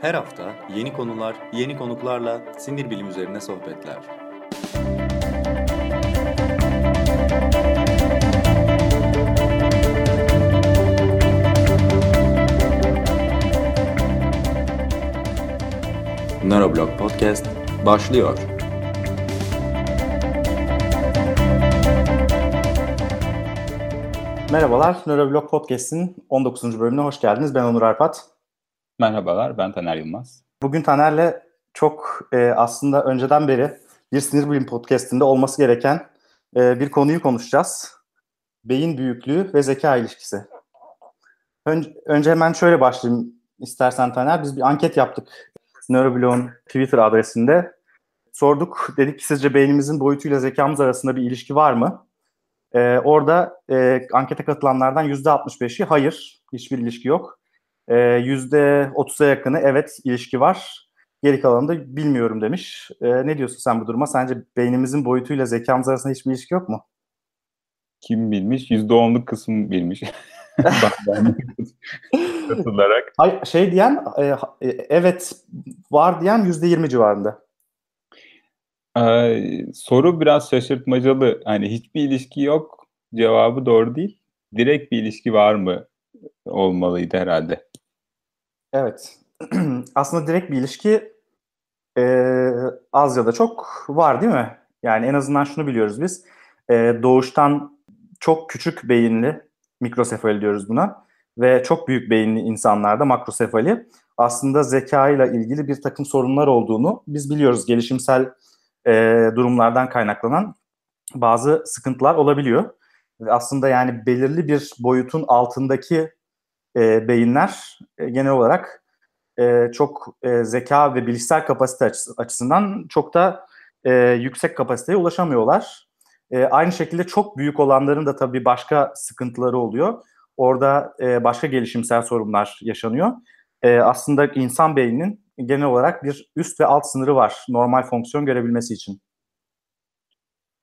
Her hafta yeni konular, yeni konuklarla sinir bilim üzerine sohbetler. Neuroblog Podcast başlıyor. Merhabalar, Neuroblog Podcast'in 19. bölümüne hoş geldiniz. Ben Onur Arpat. Merhabalar, ben Taner Yılmaz. Bugün Taner'le çok e, aslında önceden beri bir sinir bilim podcast'inde olması gereken e, bir konuyu konuşacağız. Beyin büyüklüğü ve zeka ilişkisi. Önce, önce hemen şöyle başlayayım istersen Taner. Biz bir anket yaptık Neuroblog'un Twitter adresinde. Sorduk, dedik ki sizce beynimizin boyutuyla zekamız arasında bir ilişki var mı? Ee, orada e, ankete katılanlardan %65'i hayır, hiçbir ilişki yok. Ee, %30'a yakını evet ilişki var. Geri kalanı da bilmiyorum demiş. Ee, ne diyorsun sen bu duruma? Sence beynimizin boyutuyla zekamız arasında hiçbir ilişki yok mu? Kim bilmiş? %10'luk kısım bilmiş. Katılarak. Hayır, şey diyen e, e, evet var diyen %20 civarında. Ee, soru biraz şaşırtmacalı. Hani hiçbir ilişki yok. Cevabı doğru değil. Direkt bir ilişki var mı olmalıydı herhalde. Evet. Aslında direkt bir ilişki e, az ya da çok var değil mi? Yani en azından şunu biliyoruz biz. E, doğuştan çok küçük beyinli, mikrosefali diyoruz buna ve çok büyük beyinli insanlarda makrosefali aslında zeka ile ilgili bir takım sorunlar olduğunu biz biliyoruz. Gelişimsel e, durumlardan kaynaklanan bazı sıkıntılar olabiliyor. Ve aslında yani belirli bir boyutun altındaki e, beyinler e, genel olarak e, çok e, zeka ve bilişsel kapasite açısından çok da e, yüksek kapasiteye ulaşamıyorlar. E, aynı şekilde çok büyük olanların da tabii başka sıkıntıları oluyor. Orada e, başka gelişimsel sorunlar yaşanıyor. E, aslında insan beyninin genel olarak bir üst ve alt sınırı var normal fonksiyon görebilmesi için.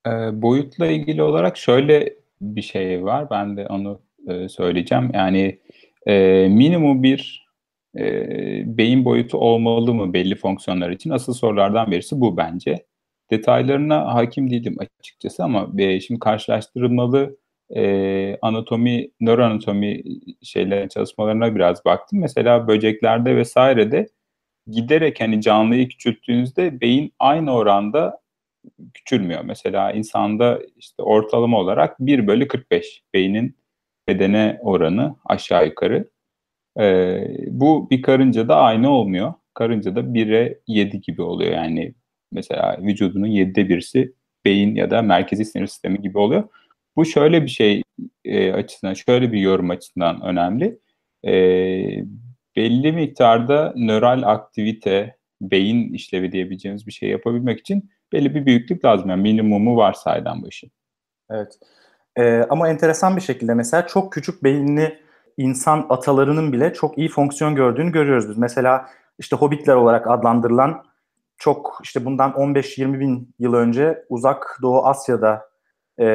E, boyutla ilgili olarak şöyle bir şey var. Ben de onu e, söyleyeceğim. Yani e, minimum bir e, beyin boyutu olmalı mı belli fonksiyonlar için? Asıl sorulardan birisi bu bence. Detaylarına hakim değilim açıkçası ama e, şimdi karşılaştırılmalı e, anatomi, nöroanatomi şeylerin çalışmalarına biraz baktım. Mesela böceklerde vesairede giderek hani canlıyı küçülttüğünüzde beyin aynı oranda küçülmüyor. Mesela insanda işte ortalama olarak 1 bölü 45 beynin bedene oranı aşağı yukarı. Ee, bu bir karınca da aynı olmuyor. Karınca da 1'e 7 gibi oluyor. Yani mesela vücudunun 7'de birisi beyin ya da merkezi sinir sistemi gibi oluyor. Bu şöyle bir şey e, açısından, şöyle bir yorum açısından önemli. E, belli miktarda nöral aktivite, beyin işlevi diyebileceğimiz bir şey yapabilmek için belli bir büyüklük lazım. Yani minimumu var saydan başı. Evet. Ee, ama enteresan bir şekilde mesela çok küçük beyinli insan atalarının bile çok iyi fonksiyon gördüğünü görüyoruz biz. Mesela işte hobbitler olarak adlandırılan çok işte bundan 15-20 bin yıl önce uzak Doğu Asya'da e,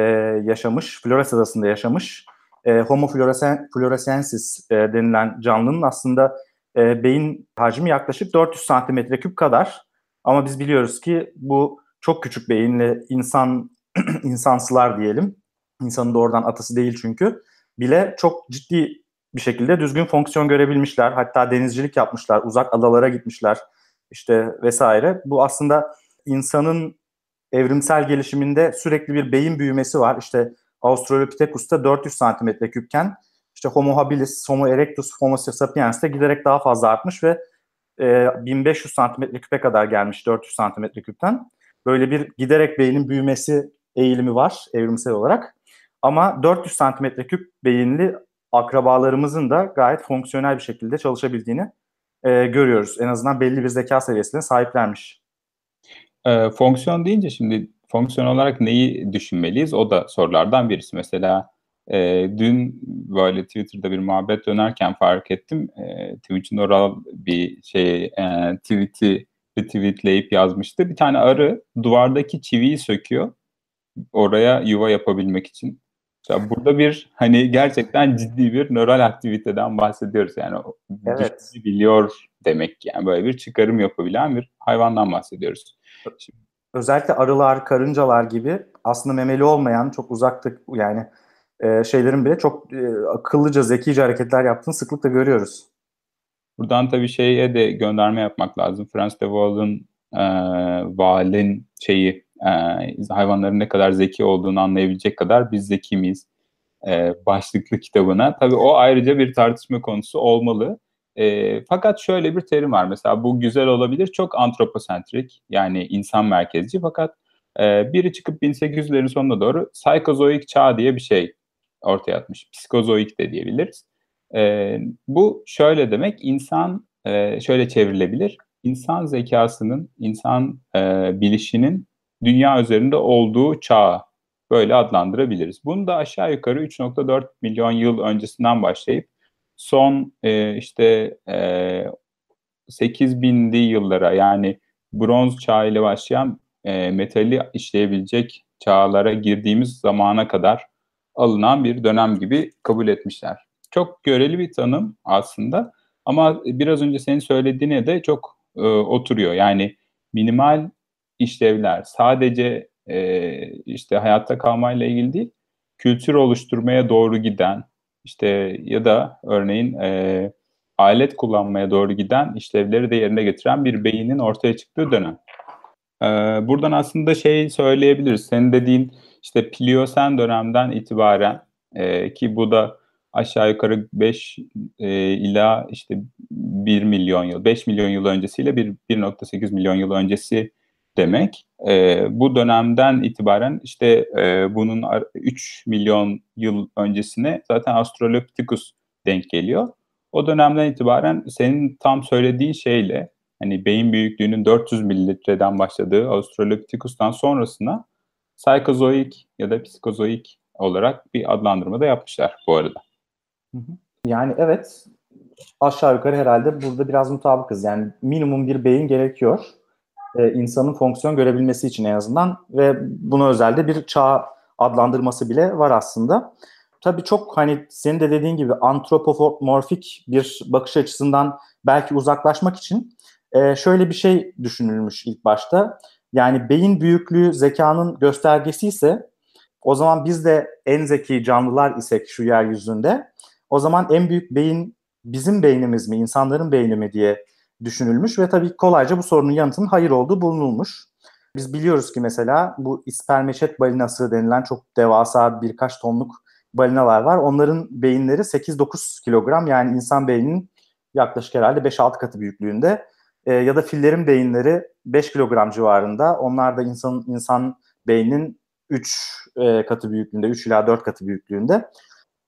yaşamış, Flores Adası'nda yaşamış e, Homo floresen, floresensis e, denilen canlının aslında e, beyin hacmi yaklaşık 400 santimetre küp kadar. Ama biz biliyoruz ki bu çok küçük beyinli insan insansılar diyelim. İnsanın doğrudan atası değil çünkü. Bile çok ciddi bir şekilde düzgün fonksiyon görebilmişler. Hatta denizcilik yapmışlar, uzak adalara gitmişler işte vesaire. Bu aslında insanın evrimsel gelişiminde sürekli bir beyin büyümesi var. İşte Australopithecus'ta 400 santimetre küpken işte Homo habilis, Homo erectus, Homo sapiens'te giderek daha fazla artmış ve e, 1500 santimetre küpe kadar gelmiş 400 santimetre küpten. Böyle bir giderek beynin büyümesi eğilimi var evrimsel olarak. Ama 400 santimetre küp beyinli akrabalarımızın da gayet fonksiyonel bir şekilde çalışabildiğini e, görüyoruz. En azından belli bir zeka seviyesine sahiplermiş. E, fonksiyon deyince şimdi fonksiyon olarak neyi düşünmeliyiz? O da sorulardan birisi. Mesela e, dün böyle Twitter'da bir muhabbet dönerken fark ettim. E, Twitch'in oral bir şey e, tweet'i retweetleyip yazmıştı. Bir tane arı duvardaki çiviyi söküyor oraya yuva yapabilmek için. Ya burada bir hani gerçekten ciddi bir nöral aktiviteden bahsediyoruz. Yani evet. biliyor demek yani böyle bir çıkarım yapabilen bir hayvandan bahsediyoruz. Şimdi, Özellikle arılar, karıncalar gibi aslında memeli olmayan çok uzakta yani e, şeylerin bile çok e, akıllıca, zekice hareketler yaptığını sıklıkla görüyoruz. Buradan tabii şeye de gönderme yapmak lazım. Frans de Waal'ın e, Waal'in şeyi e, hayvanların ne kadar zeki olduğunu anlayabilecek kadar biz zeki miyiz? E, başlıklı kitabına. Tabii o ayrıca bir tartışma konusu olmalı. E, fakat şöyle bir terim var. Mesela bu güzel olabilir. Çok antroposentrik yani insan merkezci. Fakat e, biri çıkıp 1800'lerin sonuna doğru psikozoik çağ diye bir şey ortaya atmış. Psikozoik de diyebiliriz. E, bu şöyle demek insan e, şöyle çevrilebilir. İnsan zekasının, insan e, bilişinin dünya üzerinde olduğu çağı böyle adlandırabiliriz. Bunu da aşağı yukarı 3.4 milyon yıl öncesinden başlayıp son e, işte e, 8000'li yıllara yani bronz çağı ile başlayan e, metali işleyebilecek çağlara girdiğimiz zamana kadar alınan bir dönem gibi kabul etmişler. Çok göreli bir tanım aslında ama biraz önce senin söylediğine de çok e, oturuyor. Yani minimal işlevler sadece e, işte hayatta kalmayla ilgili değil, kültür oluşturmaya doğru giden işte ya da örneğin e, alet kullanmaya doğru giden işlevleri de yerine getiren bir beynin ortaya çıktığı dönem. E, buradan aslında şey söyleyebiliriz. Senin dediğin işte Pliosen dönemden itibaren e, ki bu da aşağı yukarı 5 e, ila işte 1 milyon yıl, 5 milyon yıl öncesiyle 1.8 milyon yıl öncesi demek. E, bu dönemden itibaren işte e, bunun 3 milyon yıl öncesine zaten Australopithecus denk geliyor. O dönemden itibaren senin tam söylediğin şeyle hani beyin büyüklüğünün 400 mililitreden başladığı Australopithecus'tan sonrasına psikozoik ya da psikozoik olarak bir adlandırma da yapmışlar bu arada. Yani evet aşağı yukarı herhalde burada biraz mutabıkız. Yani minimum bir beyin gerekiyor e, insanın fonksiyon görebilmesi için en azından ve buna özelde bir çağ adlandırması bile var aslında. Tabii çok hani senin de dediğin gibi antropomorfik bir bakış açısından belki uzaklaşmak için e, şöyle bir şey düşünülmüş ilk başta. Yani beyin büyüklüğü zekanın göstergesi ise o zaman biz de en zeki canlılar isek şu yeryüzünde o zaman en büyük beyin bizim beynimiz mi, insanların beyni mi diye düşünülmüş ve tabii kolayca bu sorunun yanıtının hayır olduğu bulunulmuş. Biz biliyoruz ki mesela bu ispermeçet balinası denilen çok devasa birkaç tonluk balinalar var. Onların beyinleri 8-9 kilogram yani insan beyninin yaklaşık herhalde 5-6 katı büyüklüğünde. E, ya da fillerin beyinleri 5 kilogram civarında. Onlar da insan insan beyninin 3 e, katı büyüklüğünde, 3 ila 4 katı büyüklüğünde.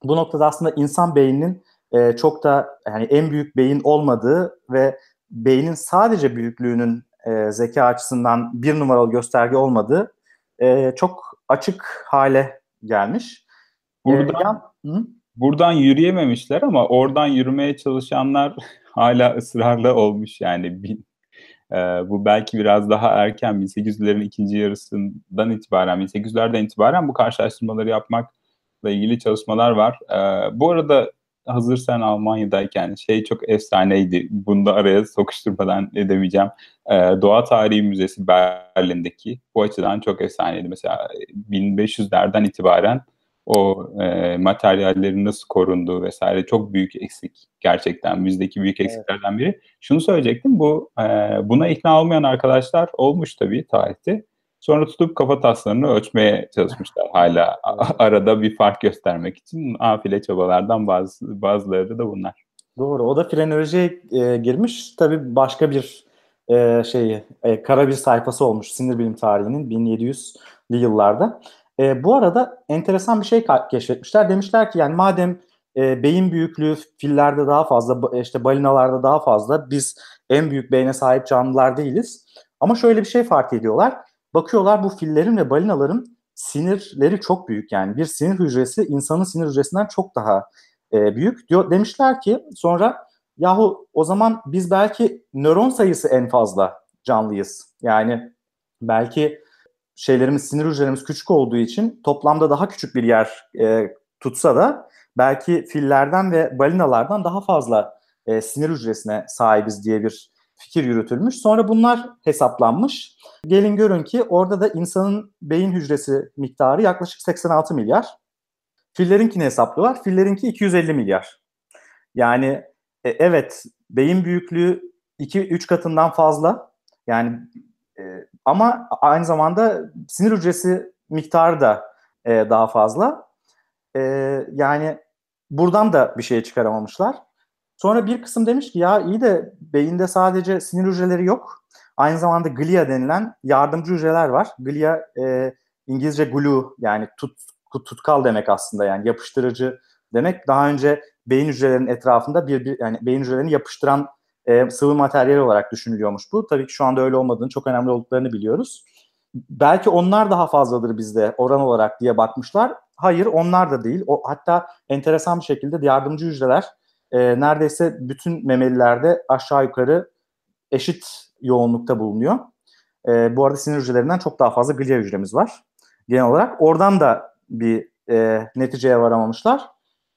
Bu noktada aslında insan beyninin e, çok da yani en büyük beyin olmadığı ve beynin sadece büyüklüğünün e, zeka açısından bir numaralı gösterge olmadığı e, çok açık hale gelmiş. Buradan, e, yan, buradan yürüyememişler ama oradan yürümeye çalışanlar hala ısrarlı olmuş yani. Bin, e, bu belki biraz daha erken 1800'lerin ikinci yarısından itibaren 1800'lerden itibaren bu karşılaştırmaları yapmakla ilgili çalışmalar var. E, bu arada hazır sen Almanya'dayken şey çok efsaneydi. Bunu da araya sokuşturmadan edemeyeceğim. Ee, Doğa Tarihi Müzesi Berlin'deki bu açıdan çok efsaneydi. Mesela 1500'lerden itibaren o e, materyallerin nasıl korunduğu vesaire çok büyük eksik gerçekten bizdeki büyük eksiklerden biri. Şunu söyleyecektim bu e, buna ikna olmayan arkadaşlar olmuş tabii tarihte. Sonra tutup kafa taslarını ölçmeye çalışmışlar hala arada bir fark göstermek için afile çabalardan bazı bazıları da bunlar. Doğru. O da frenolojiye e, girmiş. Tabii başka bir e, şey e, kara bir sayfası olmuş sinir bilim tarihinin 1700'lü yıllarda. E, bu arada enteresan bir şey keşfetmişler. Demişler ki yani madem e, beyin büyüklüğü fillerde daha fazla, işte balinalarda daha fazla, biz en büyük beyne sahip canlılar değiliz. Ama şöyle bir şey fark ediyorlar Bakıyorlar bu fillerin ve balinaların sinirleri çok büyük yani bir sinir hücresi insanın sinir hücresinden çok daha e, büyük. Diyor demişler ki sonra yahu o zaman biz belki nöron sayısı en fazla canlıyız. Yani belki şeylerimiz, sinir hücrelerimiz küçük olduğu için toplamda daha küçük bir yer e, tutsa da belki fillerden ve balinalardan daha fazla e, sinir hücresine sahibiz diye bir fikir yürütülmüş. Sonra bunlar hesaplanmış. Gelin görün ki orada da insanın beyin hücresi miktarı yaklaşık 86 milyar. Fillerinkini hesaplıyorlar. Fillerinki 250 milyar. Yani e, evet beyin büyüklüğü 2-3 katından fazla. Yani e, ama aynı zamanda sinir hücresi miktarı da e, daha fazla. E, yani buradan da bir şey çıkaramamışlar. Sonra bir kısım demiş ki ya iyi de beyinde sadece sinir hücreleri yok. Aynı zamanda glia denilen yardımcı hücreler var. Glia e, İngilizce glue yani tut, tutkal demek aslında yani yapıştırıcı demek. Daha önce beyin hücrelerinin etrafında bir, bir yani beyin hücrelerini yapıştıran e, sıvı materyal olarak düşünülüyormuş bu. Tabii ki şu anda öyle olmadığını, çok önemli olduklarını biliyoruz. Belki onlar daha fazladır bizde oran olarak diye bakmışlar. Hayır onlar da değil. O, hatta enteresan bir şekilde yardımcı hücreler e, neredeyse bütün memelilerde aşağı yukarı eşit yoğunlukta bulunuyor. E, bu arada sinir hücrelerinden çok daha fazla glia hücremiz var genel olarak. Oradan da bir e, neticeye varamamışlar.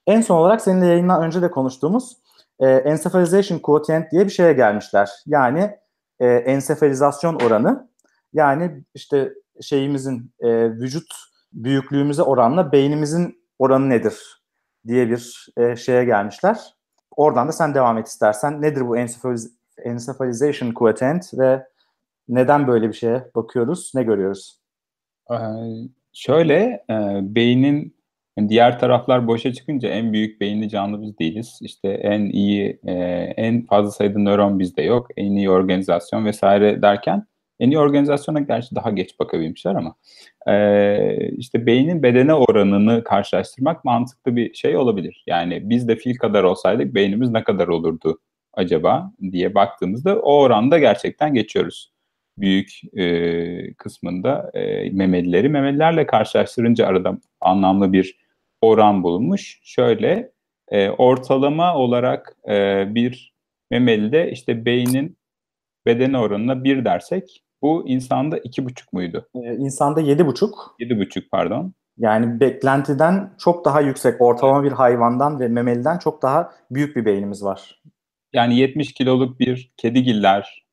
En son olarak seninle yayından önce de konuştuğumuz e, encephalization quotient diye bir şeye gelmişler. Yani e, ensefalizasyon oranı. Yani işte şeyimizin e, vücut büyüklüğümüze oranla beynimizin oranı nedir diye bir e, şeye gelmişler. Oradan da sen devam et istersen. Nedir bu encephaliz encephalization quotient ve neden böyle bir şeye bakıyoruz, ne görüyoruz? Ee, şöyle, e, beynin diğer taraflar boşa çıkınca en büyük beyinli canlı biz değiliz. İşte en iyi, e, en fazla sayıda nöron bizde yok. En iyi organizasyon vesaire derken en iyi organizasyona gerçi daha geç bakabilmişler ama e, işte beynin bedene oranını karşılaştırmak mantıklı bir şey olabilir. Yani biz de fil kadar olsaydık beynimiz ne kadar olurdu acaba diye baktığımızda o oranda gerçekten geçiyoruz. Büyük e, kısmında e, memelileri memelilerle karşılaştırınca arada anlamlı bir oran bulunmuş. Şöyle e, ortalama olarak e, bir memelide işte beynin bedene oranına bir dersek bu insanda iki buçuk muydu? Ee, insanda yedi buçuk. Yedi buçuk pardon. Yani beklentiden çok daha yüksek. Ortalama bir hayvandan ve memeliden çok daha büyük bir beynimiz var. Yani 70 kiloluk bir kedigiller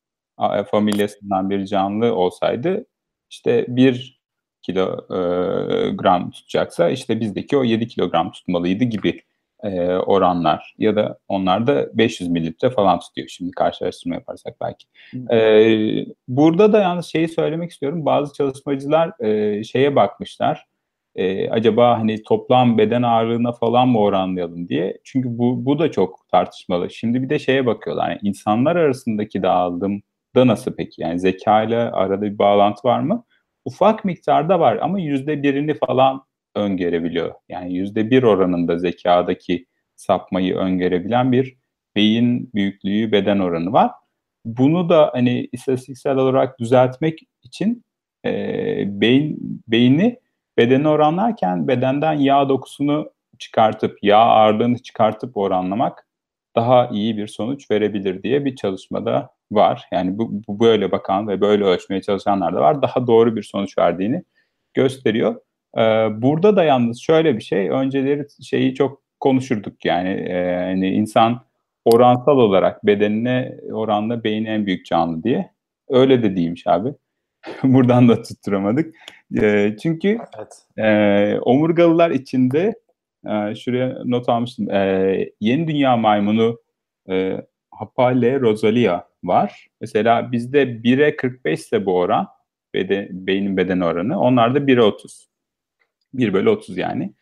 familyasından bir canlı olsaydı işte bir kilogram tutacaksa işte bizdeki o 7 kilogram tutmalıydı gibi e, oranlar ya da onlar da 500 mililitre falan tutuyor şimdi karşılaştırma yaparsak belki. E, burada da yalnız şeyi söylemek istiyorum. Bazı çalışmacılar e, şeye bakmışlar. E, acaba hani toplam beden ağırlığına falan mı oranlayalım diye. Çünkü bu, bu da çok tartışmalı. Şimdi bir de şeye bakıyorlar. Yani insanlar arasındaki dağılım da nasıl peki? Yani zeka ile arada bir bağlantı var mı? Ufak miktarda var ama yüzde birini falan öngörebiliyor. Yani yüzde bir oranında zekadaki sapmayı öngörebilen bir beyin büyüklüğü beden oranı var. Bunu da hani istatistiksel olarak düzeltmek için e, beyin beyni bedene oranlarken bedenden yağ dokusunu çıkartıp yağ ağırlığını çıkartıp oranlamak daha iyi bir sonuç verebilir diye bir çalışmada var. Yani bu, bu böyle bakan ve böyle ölçmeye çalışanlar da var. Daha doğru bir sonuç verdiğini gösteriyor. Ee, burada da yalnız şöyle bir şey, önceleri şeyi çok konuşurduk yani e, hani insan oransal olarak bedenine oranla beyin en büyük canlı diye. Öyle de değilmiş abi. Buradan da tutturamadık. E, çünkü evet. e, omurgalılar içinde e, şuraya not almıştım. E, yeni dünya maymunu e, Hapale rosalia var. Mesela bizde 1'e 45 ise bu oran, beden, beynin beden oranı. Onlarda 1'e 30. 1 bölü 30 yani.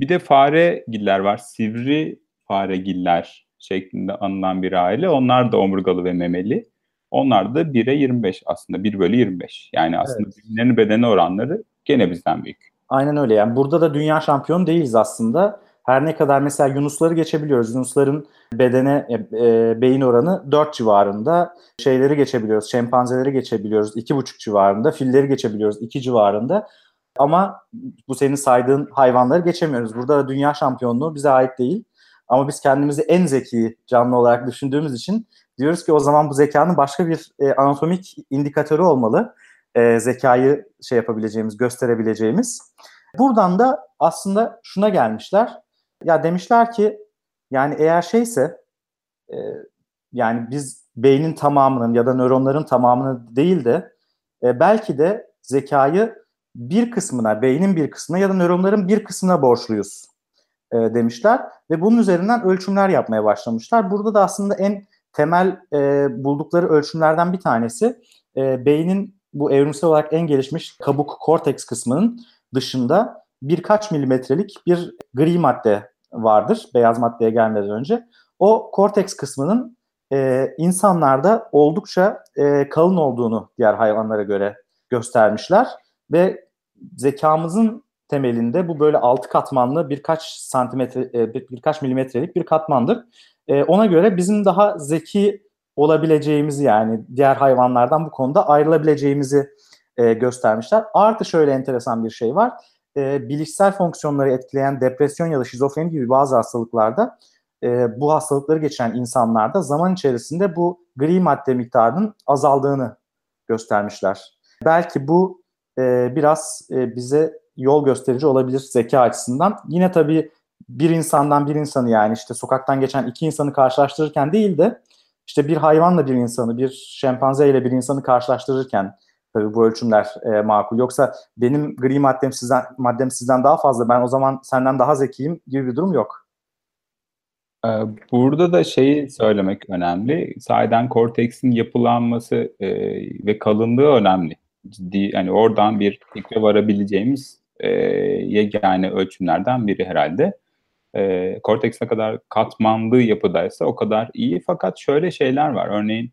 Bir de fare giller var. Sivri fare giller şeklinde anılan bir aile. Onlar da omurgalı ve memeli. Onlar da 1'e 25 aslında. 1 bölü 25. Yani aslında evet. beyinlerin bedeni oranları gene bizden büyük. Aynen öyle. Yani burada da dünya şampiyonu değiliz aslında. Her ne kadar mesela Yunusları geçebiliyoruz. Yunusların bedene e, e, beyin oranı 4 civarında. Şeyleri geçebiliyoruz. Şempanzeleri geçebiliyoruz. 2,5 civarında. Filleri geçebiliyoruz. 2 civarında. Ama bu senin saydığın hayvanları geçemiyoruz. Burada da dünya şampiyonluğu bize ait değil. Ama biz kendimizi en zeki canlı olarak düşündüğümüz için diyoruz ki o zaman bu zekanın başka bir e, anatomik indikatörü olmalı. e, zekayı şey yapabileceğimiz, gösterebileceğimiz. Buradan da aslında şuna gelmişler. Ya demişler ki yani eğer şeyse e, yani biz beynin tamamının ya da nöronların tamamını değil de e, belki de zekayı bir kısmına, beynin bir kısmına ya da nöronların bir kısmına borçluyuz e, demişler ve bunun üzerinden ölçümler yapmaya başlamışlar. Burada da aslında en temel e, buldukları ölçümlerden bir tanesi e, beynin bu evrimsel olarak en gelişmiş kabuk korteks kısmının dışında birkaç milimetrelik bir gri madde vardır beyaz maddeye gelmeden önce. O korteks kısmının e, insanlarda oldukça e, kalın olduğunu diğer hayvanlara göre göstermişler ve zekamızın temelinde bu böyle altı katmanlı birkaç santimetre e, birkaç milimetrelik bir katmandır. E, ona göre bizim daha zeki olabileceğimizi yani diğer hayvanlardan bu konuda ayrılabileceğimizi e, göstermişler. Artı şöyle enteresan bir şey var. E, bilişsel fonksiyonları etkileyen depresyon ya da şizofreni gibi bazı hastalıklarda e, bu hastalıkları geçiren insanlarda zaman içerisinde bu gri madde miktarının azaldığını göstermişler. Belki bu e, biraz e, bize yol gösterici olabilir zeka açısından. Yine tabii bir insandan bir insanı yani işte sokaktan geçen iki insanı karşılaştırırken değil de işte bir hayvanla bir insanı, bir şempanze ile bir insanı karşılaştırırken tabii bu ölçümler e, makul. Yoksa benim gri maddem sizden maddem sizden daha fazla, ben o zaman senden daha zekiyim gibi bir durum yok. Ee, burada da şeyi söylemek önemli. Sahiden korteksin yapılanması e, ve kalınlığı önemli. Ciddi yani oradan bir fikre varabileceğimiz e, yegane ölçümlerden biri herhalde. E, korteks ne kadar katmanlı yapıdaysa o kadar iyi. Fakat şöyle şeyler var. Örneğin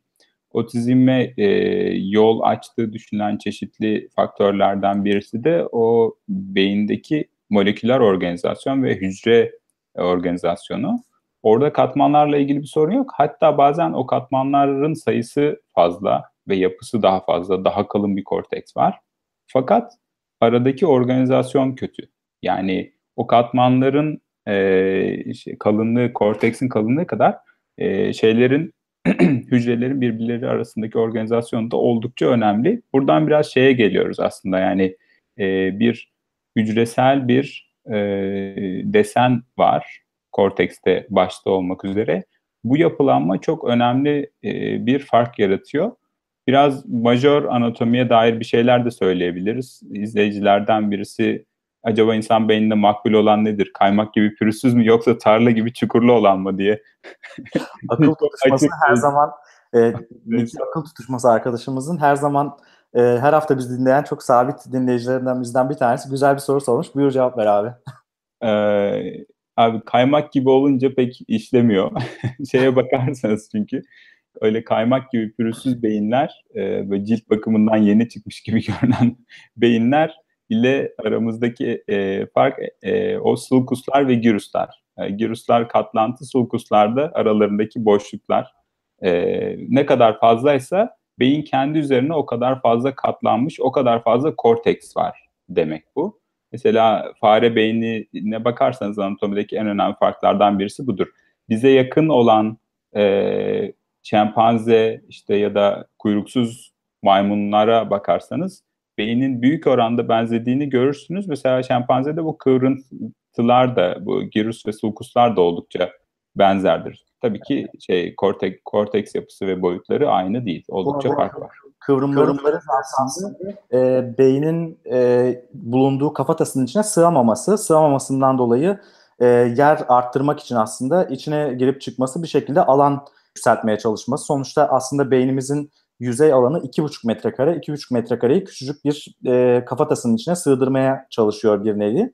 otizme e, yol açtığı düşünülen çeşitli faktörlerden birisi de o beyindeki moleküler organizasyon ve hücre organizasyonu. Orada katmanlarla ilgili bir sorun yok. Hatta bazen o katmanların sayısı fazla ve yapısı daha fazla, daha kalın bir korteks var. Fakat aradaki organizasyon kötü. Yani o katmanların e, şey, kalınlığı, korteksin kalınlığı kadar e, şeylerin hücrelerin birbirleri arasındaki organizasyonu da oldukça önemli. Buradan biraz şeye geliyoruz aslında yani e, bir hücresel bir e, desen var kortekste başta olmak üzere. Bu yapılanma çok önemli e, bir fark yaratıyor. Biraz majör anatomiye dair bir şeyler de söyleyebiliriz. İzleyicilerden birisi acaba insan beyninde makbul olan nedir? Kaymak gibi pürüzsüz mü yoksa tarla gibi çukurlu olan mı diye. akıl tutuşması her zaman e, akıl tutuşması arkadaşımızın her zaman e, her hafta biz dinleyen çok sabit dinleyicilerimden bizden bir tanesi güzel bir soru sormuş. Buyur cevap ver abi. Ee, abi kaymak gibi olunca pek işlemiyor. Şeye bakarsanız çünkü öyle kaymak gibi pürüzsüz beyinler e, ve cilt bakımından yeni çıkmış gibi görünen beyinler ile aramızdaki e, fark e, o sulkuslar ve giruslar. E, giruslar katlantı, sulkuslar da aralarındaki boşluklar. E, ne kadar fazlaysa beyin kendi üzerine o kadar fazla katlanmış, o kadar fazla korteks var demek bu. Mesela fare beynine bakarsanız anatomideki en önemli farklardan birisi budur. Bize yakın olan e, şempanze işte ya da kuyruksuz maymunlara bakarsanız beynin büyük oranda benzediğini görürsünüz. Mesela şempanzede bu kıvrıntılar da, bu girus ve sulkuslar da oldukça benzerdir. Tabii ki şey kortek, korteks yapısı ve boyutları aynı değil. Oldukça farklı var. Kıvrımları aslında e, beynin e, bulunduğu kafatasının içine sığamaması, sığamamasından dolayı e, yer arttırmak için aslında içine girip çıkması bir şekilde alan yükseltmeye çalışması. Sonuçta aslında beynimizin yüzey alanı 2,5 metrekare. 2,5 metrekareyi küçücük bir e, kafatasının içine sığdırmaya çalışıyor bir nevi.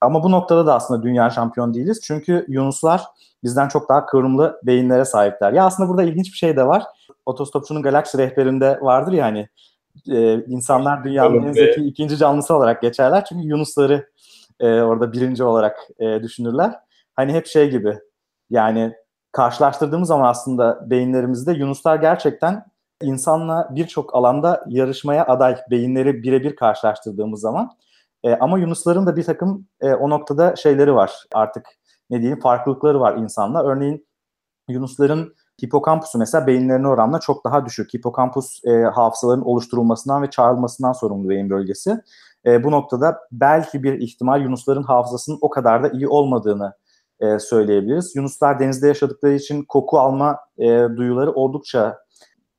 Ama bu noktada da aslında dünya şampiyon değiliz. Çünkü Yunuslar bizden çok daha kıvrımlı beyinlere sahipler. Ya aslında burada ilginç bir şey de var. Otostopçunun galaksi rehberinde vardır ya hani e, insanlar dünyanın en zeki ikinci canlısı olarak geçerler. Çünkü Yunusları e, orada birinci olarak e, düşünürler. Hani hep şey gibi yani karşılaştırdığımız zaman aslında beyinlerimizde Yunuslar gerçekten insanla birçok alanda yarışmaya aday beyinleri birebir karşılaştırdığımız zaman. E, ama Yunusların da bir takım e, o noktada şeyleri var artık ne diyeyim farklılıkları var insanla. Örneğin Yunusların hipokampusu mesela beyinlerine oranla çok daha düşük. Hipokampus e, hafızaların oluşturulmasından ve çağrılmasından sorumlu beyin bölgesi. E, bu noktada belki bir ihtimal yunusların hafızasının o kadar da iyi olmadığını e, söyleyebiliriz. Yunuslar denizde yaşadıkları için koku alma e, duyuları oldukça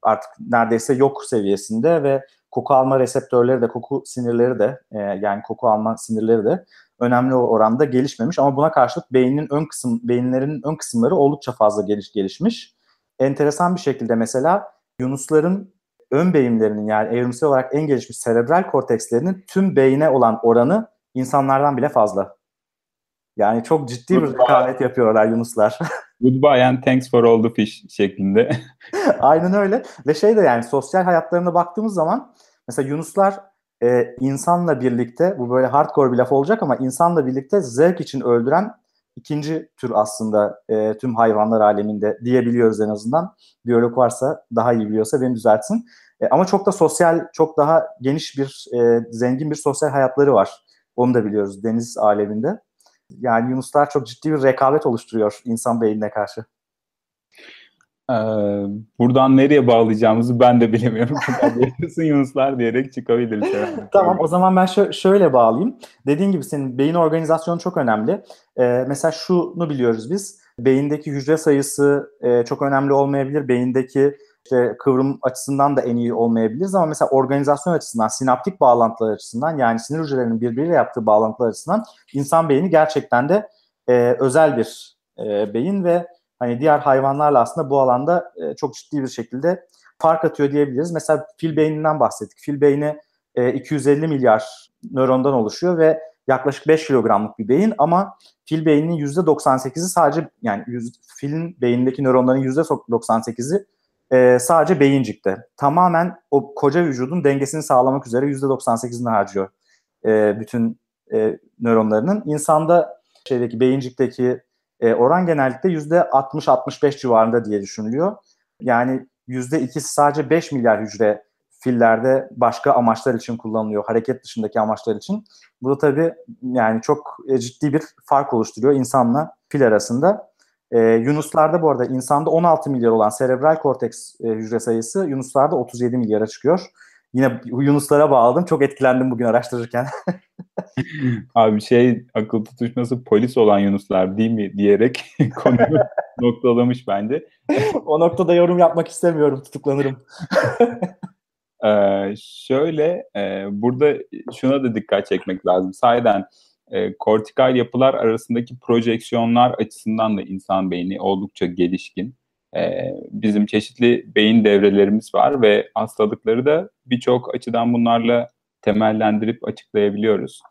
artık neredeyse yok seviyesinde ve koku alma reseptörleri de koku sinirleri de e, yani koku alma sinirleri de önemli oranda gelişmemiş ama buna karşılık beynin ön kısım beyinlerin ön kısımları oldukça fazla geliş gelişmiş. Enteresan bir şekilde mesela yunusların ön beyinlerinin yani evrimsel olarak en gelişmiş serebral kortekslerinin tüm beyine olan oranı insanlardan bile fazla. Yani çok ciddi bir rekabet yapıyorlar yunuslar. Goodbye and thanks for all the fish şeklinde. Aynen öyle. Ve şey de yani sosyal hayatlarına baktığımız zaman mesela yunuslar e, insanla birlikte bu böyle hardcore bir laf olacak ama insanla birlikte zevk için öldüren ikinci tür aslında e, tüm hayvanlar aleminde diyebiliyoruz en azından. Biyolog varsa daha iyi biliyorsa beni düzeltsin. E, ama çok da sosyal, çok daha geniş bir, e, zengin bir sosyal hayatları var. Onu da biliyoruz deniz aleminde. Yani yunuslar çok ciddi bir rekabet oluşturuyor insan beynine karşı. Ee, buradan nereye bağlayacağımızı ben de bilemiyorum. Yaşasın Yunuslar diyerek çıkabiliriz. tamam o zaman ben şö- şöyle bağlayayım. Dediğin gibi senin beyin organizasyonu çok önemli. Ee, mesela şunu biliyoruz biz. Beyindeki hücre sayısı e, çok önemli olmayabilir. Beyindeki işte kıvrım açısından da en iyi olmayabiliriz ama mesela organizasyon açısından, sinaptik bağlantılar açısından yani sinir hücrelerinin birbiriyle yaptığı bağlantılar açısından insan beyni gerçekten de e, özel bir e, beyin ve hani diğer hayvanlarla aslında bu alanda e, çok ciddi bir şekilde fark atıyor diyebiliriz. Mesela fil beyninden bahsettik. Fil beyni e, 250 milyar nörondan oluşuyor ve yaklaşık 5 kilogramlık bir beyin ama fil beyninin %98'i sadece yani yüz, filin beyindeki nöronların %98'i e, sadece beyincikte. Tamamen o koca vücudun dengesini sağlamak üzere %98'ini harcıyor e, bütün e, nöronlarının. İnsanda şeydeki beyincikteki e, oran genellikle %60-65 civarında diye düşünülüyor. Yani %2'si sadece 5 milyar hücre fillerde başka amaçlar için kullanılıyor. Hareket dışındaki amaçlar için. Bu da tabii yani çok e, ciddi bir fark oluşturuyor insanla fil arasında. E, Yunuslarda bu arada insanda 16 milyar olan serebral korteks e, hücre sayısı Yunuslarda 37 milyara çıkıyor. Yine Yunuslara bağladım. Çok etkilendim bugün araştırırken. Abi şey akıl tutuşması polis olan Yunuslar değil mi diyerek konuyu noktalamış bence. o noktada yorum yapmak istemiyorum. Tutuklanırım. ee, şöyle e, burada şuna da dikkat çekmek lazım. Sayeden e, kortikal yapılar arasındaki projeksiyonlar açısından da insan beyni oldukça gelişkin. E, bizim çeşitli beyin devrelerimiz var ve hastalıkları da birçok açıdan bunlarla temellendirip açıklayabiliyoruz.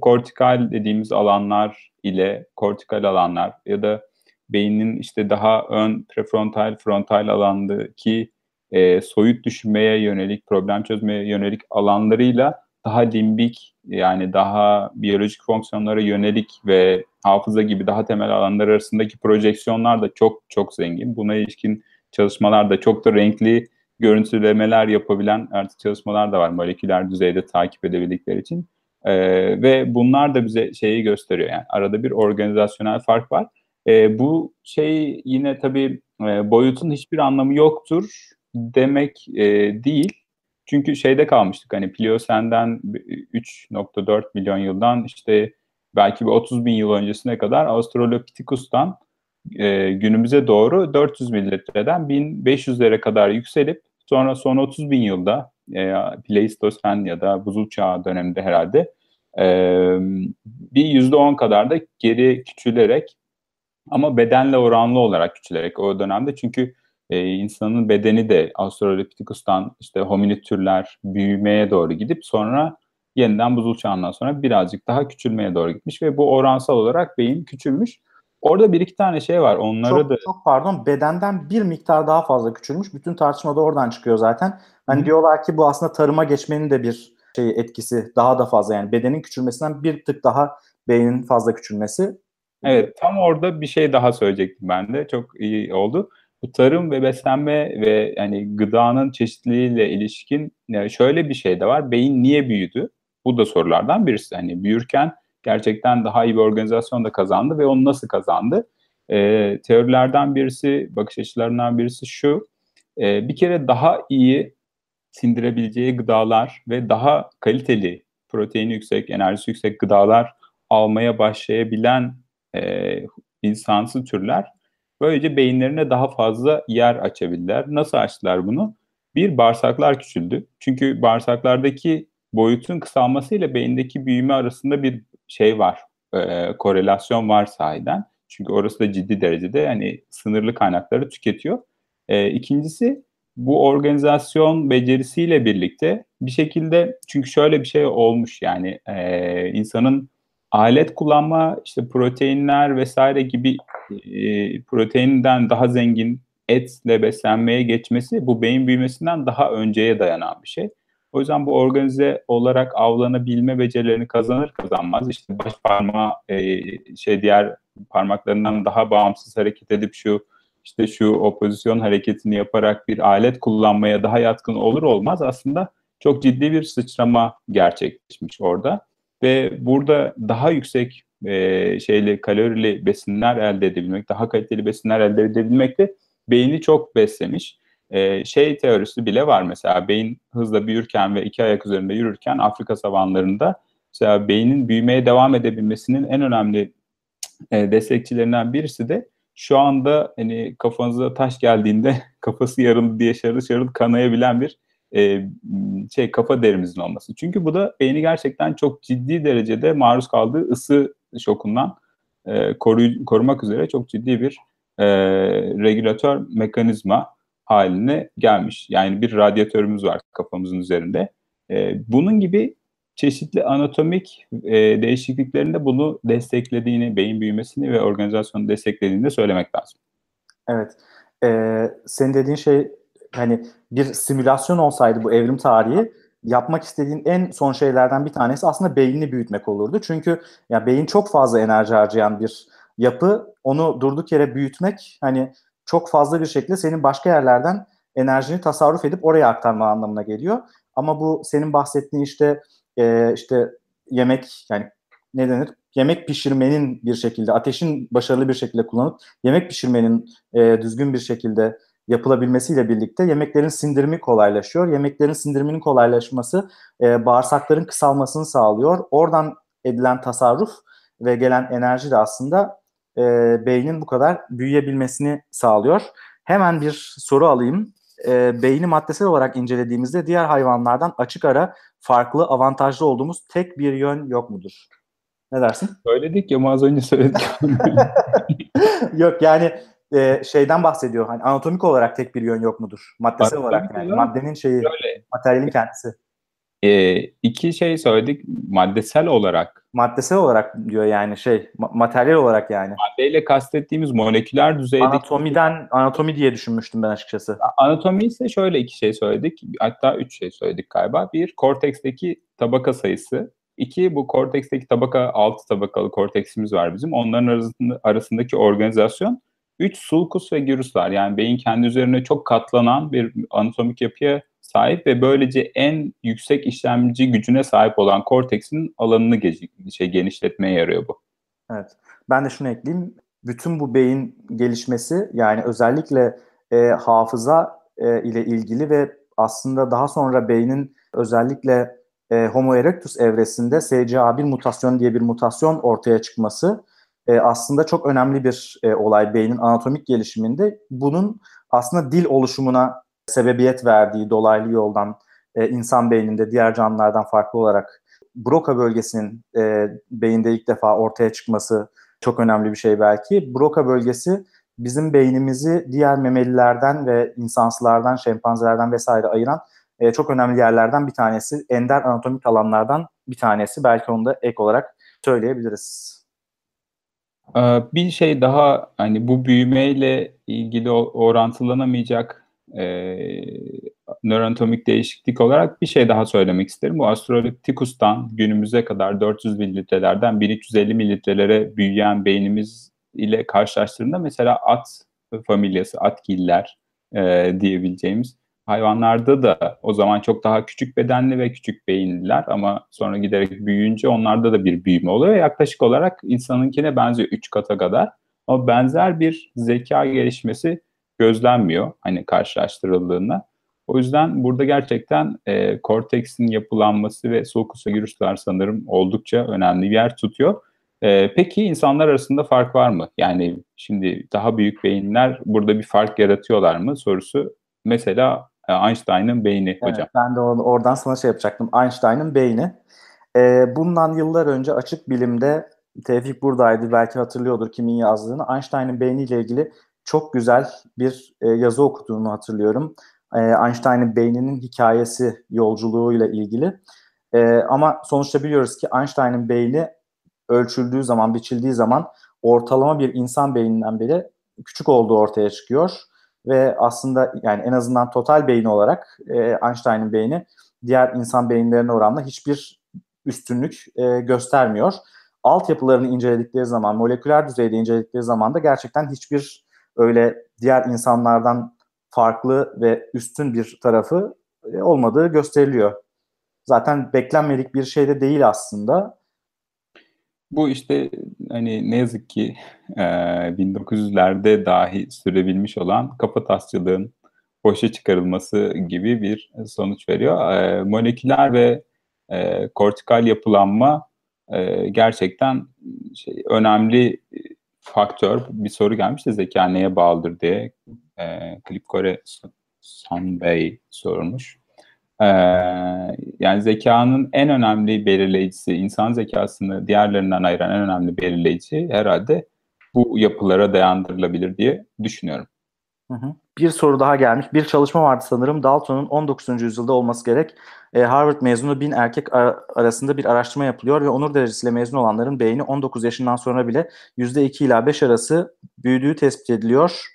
Kortikal dediğimiz alanlar ile kortikal alanlar ya da beynin işte daha ön prefrontal frontal alandaki e, soyut düşünmeye yönelik, problem çözmeye yönelik alanlarıyla daha limbik yani daha biyolojik fonksiyonlara yönelik ve hafıza gibi daha temel alanlar arasındaki projeksiyonlar da çok çok zengin. Buna ilişkin çalışmalar da çok da renkli görüntülemeler yapabilen artık çalışmalar da var moleküler düzeyde takip edebildikleri için. Ee, ve bunlar da bize şeyi gösteriyor yani arada bir organizasyonel fark var. Ee, bu şey yine tabii e, boyutun hiçbir anlamı yoktur demek e, değil. Çünkü şeyde kalmıştık hani Pliocен'den 3.4 milyon yıldan işte belki bir 30 bin yıl öncesine kadar Australopithecus'tan e, günümüze doğru 400 mililitreden 1500'lere kadar yükselip sonra son 30 bin yılda e, Pleistosen ya da buzul çağı döneminde herhalde e, bir %10 kadar da geri küçülerek ama bedenle oranlı olarak küçülerek o dönemde. Çünkü e, insanın bedeni de Australopithecus'tan işte hominid türler büyümeye doğru gidip sonra yeniden buzul çağından sonra birazcık daha küçülmeye doğru gitmiş ve bu oransal olarak beyin küçülmüş. Orada bir iki tane şey var. Onları çok, da çok pardon bedenden bir miktar daha fazla küçülmüş. Bütün tartışma da oradan çıkıyor zaten. Hani Hı. diyorlar ki bu aslında tarıma geçmenin de bir şey etkisi daha da fazla yani bedenin küçülmesinden bir tık daha beynin fazla küçülmesi. Evet tam orada bir şey daha söyleyecektim ben de. Çok iyi oldu. Bu tarım ve beslenme ve yani gıdanın çeşitliliğiyle ilişkin yani şöyle bir şey de var. Beyin niye büyüdü? Bu da sorulardan birisi. Hani büyürken gerçekten daha iyi bir organizasyon da kazandı ve onu nasıl kazandı? E, teorilerden birisi, bakış açılarından birisi şu. E, bir kere daha iyi sindirebileceği gıdalar ve daha kaliteli, proteini yüksek, enerjisi yüksek gıdalar almaya başlayabilen e, insansı türler böylece beyinlerine daha fazla yer açabildiler. Nasıl açtılar bunu? Bir, bağırsaklar küçüldü. Çünkü bağırsaklardaki boyutun kısalmasıyla beyindeki büyüme arasında bir şey var, e, korelasyon var sahiden. Çünkü orası da ciddi derecede yani sınırlı kaynakları tüketiyor. E, ikincisi bu organizasyon becerisiyle birlikte bir şekilde çünkü şöyle bir şey olmuş yani e, insanın alet kullanma işte proteinler vesaire gibi e, proteinden daha zengin etle beslenmeye geçmesi bu beyin büyümesinden daha önceye dayanan bir şey. O yüzden bu organize olarak avlanabilme becerilerini kazanır kazanmaz işte baş parmağı e, şey diğer parmaklarından daha bağımsız hareket edip şu işte şu opozisyon hareketini yaparak bir alet kullanmaya daha yatkın olur olmaz aslında çok ciddi bir sıçrama gerçekleşmiş orada ve burada daha yüksek e, şeyli kalorili besinler elde edebilmek, daha kaliteli besinler elde edebilmek de beyni çok beslemiş. E, şey teorisi bile var mesela beyin hızla büyürken ve iki ayak üzerinde yürürken Afrika savanlarında mesela beynin büyümeye devam edebilmesinin en önemli e, destekçilerinden birisi de şu anda hani kafanıza taş geldiğinde kafası yarıldı diye şarıl şarıl kanayabilen bir e, şey kafa derimizin olması. Çünkü bu da beyni gerçekten çok ciddi derecede maruz kaldığı ısı şokundan e, koruy, korumak üzere çok ciddi bir e, regülatör mekanizma haline gelmiş. Yani bir radyatörümüz var kafamızın üzerinde. E, bunun gibi çeşitli anatomik e, değişikliklerinde bunu desteklediğini, beyin büyümesini ve organizasyonu desteklediğini de söylemek lazım. Evet. Ee, senin dediğin şey hani bir simülasyon olsaydı bu evrim tarihi yapmak istediğin en son şeylerden bir tanesi aslında beynini büyütmek olurdu. Çünkü ya beyin çok fazla enerji harcayan bir yapı. Onu durduk yere büyütmek hani çok fazla bir şekilde senin başka yerlerden enerjini tasarruf edip oraya aktarma anlamına geliyor. Ama bu senin bahsettiğin işte e, işte yemek yani ne denir? Yemek pişirmenin bir şekilde ateşin başarılı bir şekilde kullanıp yemek pişirmenin e, düzgün bir şekilde yapılabilmesiyle birlikte yemeklerin sindirimi kolaylaşıyor. Yemeklerin sindiriminin kolaylaşması e, bağırsakların kısalmasını sağlıyor. Oradan edilen tasarruf ve gelen enerji de aslında e, beynin bu kadar büyüyebilmesini sağlıyor. Hemen bir soru alayım. E, beyni maddesel olarak incelediğimizde diğer hayvanlardan açık ara farklı, avantajlı olduğumuz tek bir yön yok mudur? Ne dersin? Söyledik ya az önce söyledik. yok yani e, şeyden bahsediyor. Hani anatomik olarak tek bir yön yok mudur? Maddesel Anatomik olarak yani. olarak Maddenin şeyi, Şöyle, materyalin kendisi. e, iki şey söyledik maddesel olarak. Maddesel olarak diyor yani şey, ma- materyal olarak yani. Maddeyle kastettiğimiz moleküler düzeydeki Anatomiden, anatomi diye düşünmüştüm ben açıkçası. Anatomi ise şöyle iki şey söyledik. Hatta üç şey söyledik galiba. Bir, korteksteki tabaka sayısı. İki, bu korteksteki tabaka, altı tabakalı korteksimiz var bizim. Onların arasında, arasındaki organizasyon. Üç, sulcus ve gyrus var. Yani beyin kendi üzerine çok katlanan bir anatomik yapıya sahip ve böylece en yüksek işlemci gücüne sahip olan korteksin alanını ge- şey, genişletmeye yarıyor bu. Evet. Ben de şunu ekleyeyim. Bütün bu beyin gelişmesi yani özellikle e, hafıza e, ile ilgili ve aslında daha sonra beynin özellikle e, Homo erectus evresinde SCA1 mutasyonu diye bir mutasyon ortaya çıkması e, aslında çok önemli bir e, olay beynin anatomik gelişiminde. Bunun aslında dil oluşumuna sebebiyet verdiği dolaylı yoldan e, insan beyninde diğer canlılardan farklı olarak Broca bölgesinin e, beyinde ilk defa ortaya çıkması çok önemli bir şey belki. Broca bölgesi bizim beynimizi diğer memelilerden ve insansılardan, şempanzelerden vesaire ayıran e, çok önemli yerlerden bir tanesi. Ender anatomik alanlardan bir tanesi. Belki onu da ek olarak söyleyebiliriz. Ee, Bir şey daha hani bu büyümeyle ilgili orantılanamayacak e, nöroanatomik değişiklik olarak bir şey daha söylemek isterim. Bu Australopithecus'tan günümüze kadar 400 mililitrelerden 1350 mililitrelere büyüyen beynimiz ile karşılaştırdığında mesela at familyası, atgiller e, diyebileceğimiz hayvanlarda da o zaman çok daha küçük bedenli ve küçük beyinliler ama sonra giderek büyüyünce onlarda da bir büyüme oluyor. Yaklaşık olarak insanınkine benziyor 3 kata kadar. Ama benzer bir zeka gelişmesi gözlenmiyor hani karşılaştırıldığında. O yüzden burada gerçekten e, korteksin yapılanması ve sulcus gyruslar sanırım oldukça önemli bir yer tutuyor. E, peki insanlar arasında fark var mı? Yani şimdi daha büyük beyinler burada bir fark yaratıyorlar mı sorusu. Mesela Einstein'ın beyni evet, hocam. Ben de oradan sana şey yapacaktım. Einstein'ın beyni. E, bundan yıllar önce açık bilimde Tevfik buradaydı belki hatırlıyordur kimin yazdığını. Einstein'ın beyniyle ilgili çok güzel bir e, yazı okuduğunu hatırlıyorum. E, Einstein'ın beyninin hikayesi yolculuğuyla ilgili. E, ama sonuçta biliyoruz ki Einstein'ın beyni ölçüldüğü zaman, biçildiği zaman ortalama bir insan beyninden bile küçük olduğu ortaya çıkıyor. Ve aslında yani en azından total beyni olarak e, Einstein'ın beyni diğer insan beyinlerine oranla hiçbir üstünlük e, göstermiyor. Altyapılarını inceledikleri zaman, moleküler düzeyde inceledikleri zaman da gerçekten hiçbir öyle diğer insanlardan farklı ve üstün bir tarafı e, olmadığı gösteriliyor. Zaten beklenmedik bir şey de değil aslında. Bu işte hani ne yazık ki e, 1900'lerde dahi sürebilmiş olan kafatasçılığın boşa çıkarılması gibi bir sonuç veriyor. E, moleküler ve e, kortikal yapılanma e, gerçekten şey, önemli faktör. Bir soru gelmiş de zeka neye bağlıdır diye e, Klip Kore San Bey sormuş. Ee, yani zekanın en önemli belirleyicisi, insan zekasını diğerlerinden ayıran en önemli belirleyici herhalde bu yapılara dayandırılabilir diye düşünüyorum. Hı hı. Bir soru daha gelmiş. Bir çalışma vardı sanırım. Dalton'un 19. yüzyılda olması gerek. E, Harvard mezunu bin erkek ar- arasında bir araştırma yapılıyor ve onur derecesiyle mezun olanların beyni 19 yaşından sonra bile %2 ila 5 arası büyüdüğü tespit ediliyor.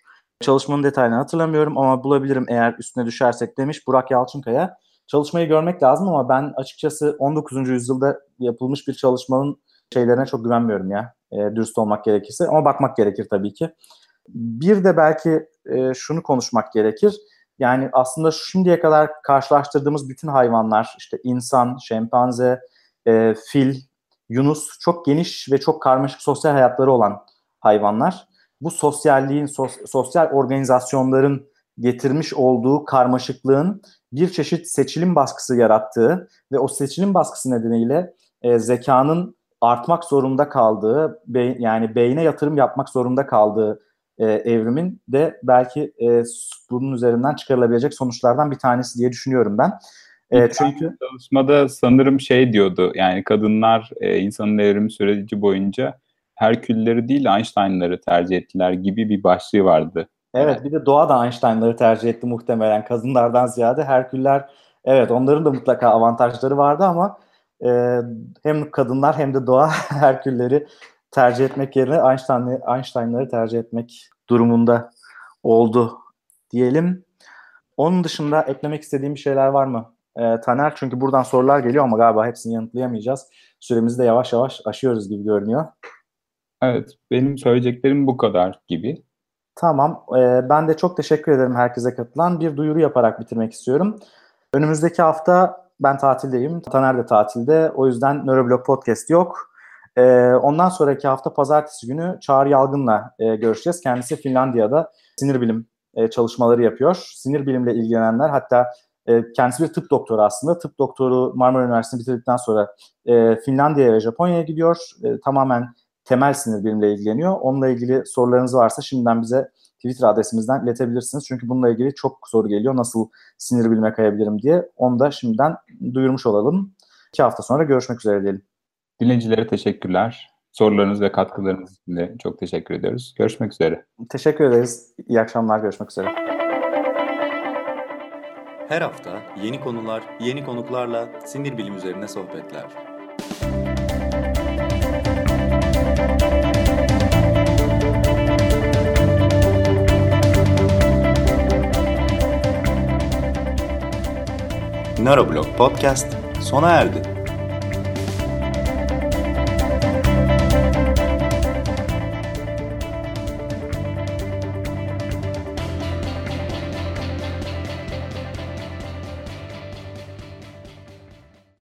Çalışmanın detayını hatırlamıyorum ama bulabilirim eğer üstüne düşersek demiş Burak Yalçınkaya. Çalışmayı görmek lazım ama ben açıkçası 19. yüzyılda yapılmış bir çalışmanın şeylerine çok güvenmiyorum ya. E, dürüst olmak gerekirse ama bakmak gerekir tabii ki. Bir de belki e, şunu konuşmak gerekir. Yani aslında şimdiye kadar karşılaştırdığımız bütün hayvanlar işte insan, şempanze, e, fil, yunus çok geniş ve çok karmaşık sosyal hayatları olan hayvanlar. Bu sosyalliğin, sos, sosyal organizasyonların getirmiş olduğu karmaşıklığın bir çeşit seçilim baskısı yarattığı ve o seçilim baskısı nedeniyle e, zekanın artmak zorunda kaldığı, be, yani beyne yatırım yapmak zorunda kaldığı e, evrimin de belki e, bunun üzerinden çıkarılabilecek sonuçlardan bir tanesi diye düşünüyorum ben. E, çünkü çalışmada sanırım şey diyordu yani kadınlar e, insanın evrimi süreci boyunca Herkülleri değil Einstein'ları tercih ettiler gibi bir başlığı vardı. Evet bir de doğa da Einstein'ları tercih etti muhtemelen kadınlardan ziyade. Herküller evet onların da mutlaka avantajları vardı ama e, hem kadınlar hem de doğa Herkülleri tercih etmek yerine Einstein, Einstein'ları tercih etmek durumunda oldu diyelim. Onun dışında eklemek istediğim bir şeyler var mı? E, Taner çünkü buradan sorular geliyor ama galiba hepsini yanıtlayamayacağız. Süremizi de yavaş yavaş aşıyoruz gibi görünüyor. Evet, benim söyleyeceklerim bu kadar gibi. Tamam, e, ben de çok teşekkür ederim herkese katılan. Bir duyuru yaparak bitirmek istiyorum. Önümüzdeki hafta ben tatildeyim, Taner de tatilde. O yüzden Neuroblog Podcast yok. E, ondan sonraki hafta pazartesi günü Çağrı Yalgın'la e, görüşeceğiz. Kendisi Finlandiya'da sinir bilim e, çalışmaları yapıyor. Sinir bilimle ilgilenenler hatta e, kendisi bir tıp doktoru aslında. Tıp doktoru Marmara Üniversitesi'ni bitirdikten sonra e, Finlandiya'ya ve Japonya'ya gidiyor. E, tamamen temel sinir bilimle ilgileniyor. Onunla ilgili sorularınız varsa şimdiden bize Twitter adresimizden iletebilirsiniz. Çünkü bununla ilgili çok soru geliyor. Nasıl sinir bilime kayabilirim diye. Onu da şimdiden duyurmuş olalım. İki hafta sonra görüşmek üzere diyelim. Dinleyicilere teşekkürler. Sorularınız ve katkılarınız için de çok teşekkür ediyoruz. Görüşmek üzere. Teşekkür ederiz. İyi akşamlar. Görüşmek üzere. Her hafta yeni konular, yeni konuklarla sinir bilim üzerine sohbetler. Neuroblog Podcast sona erdi.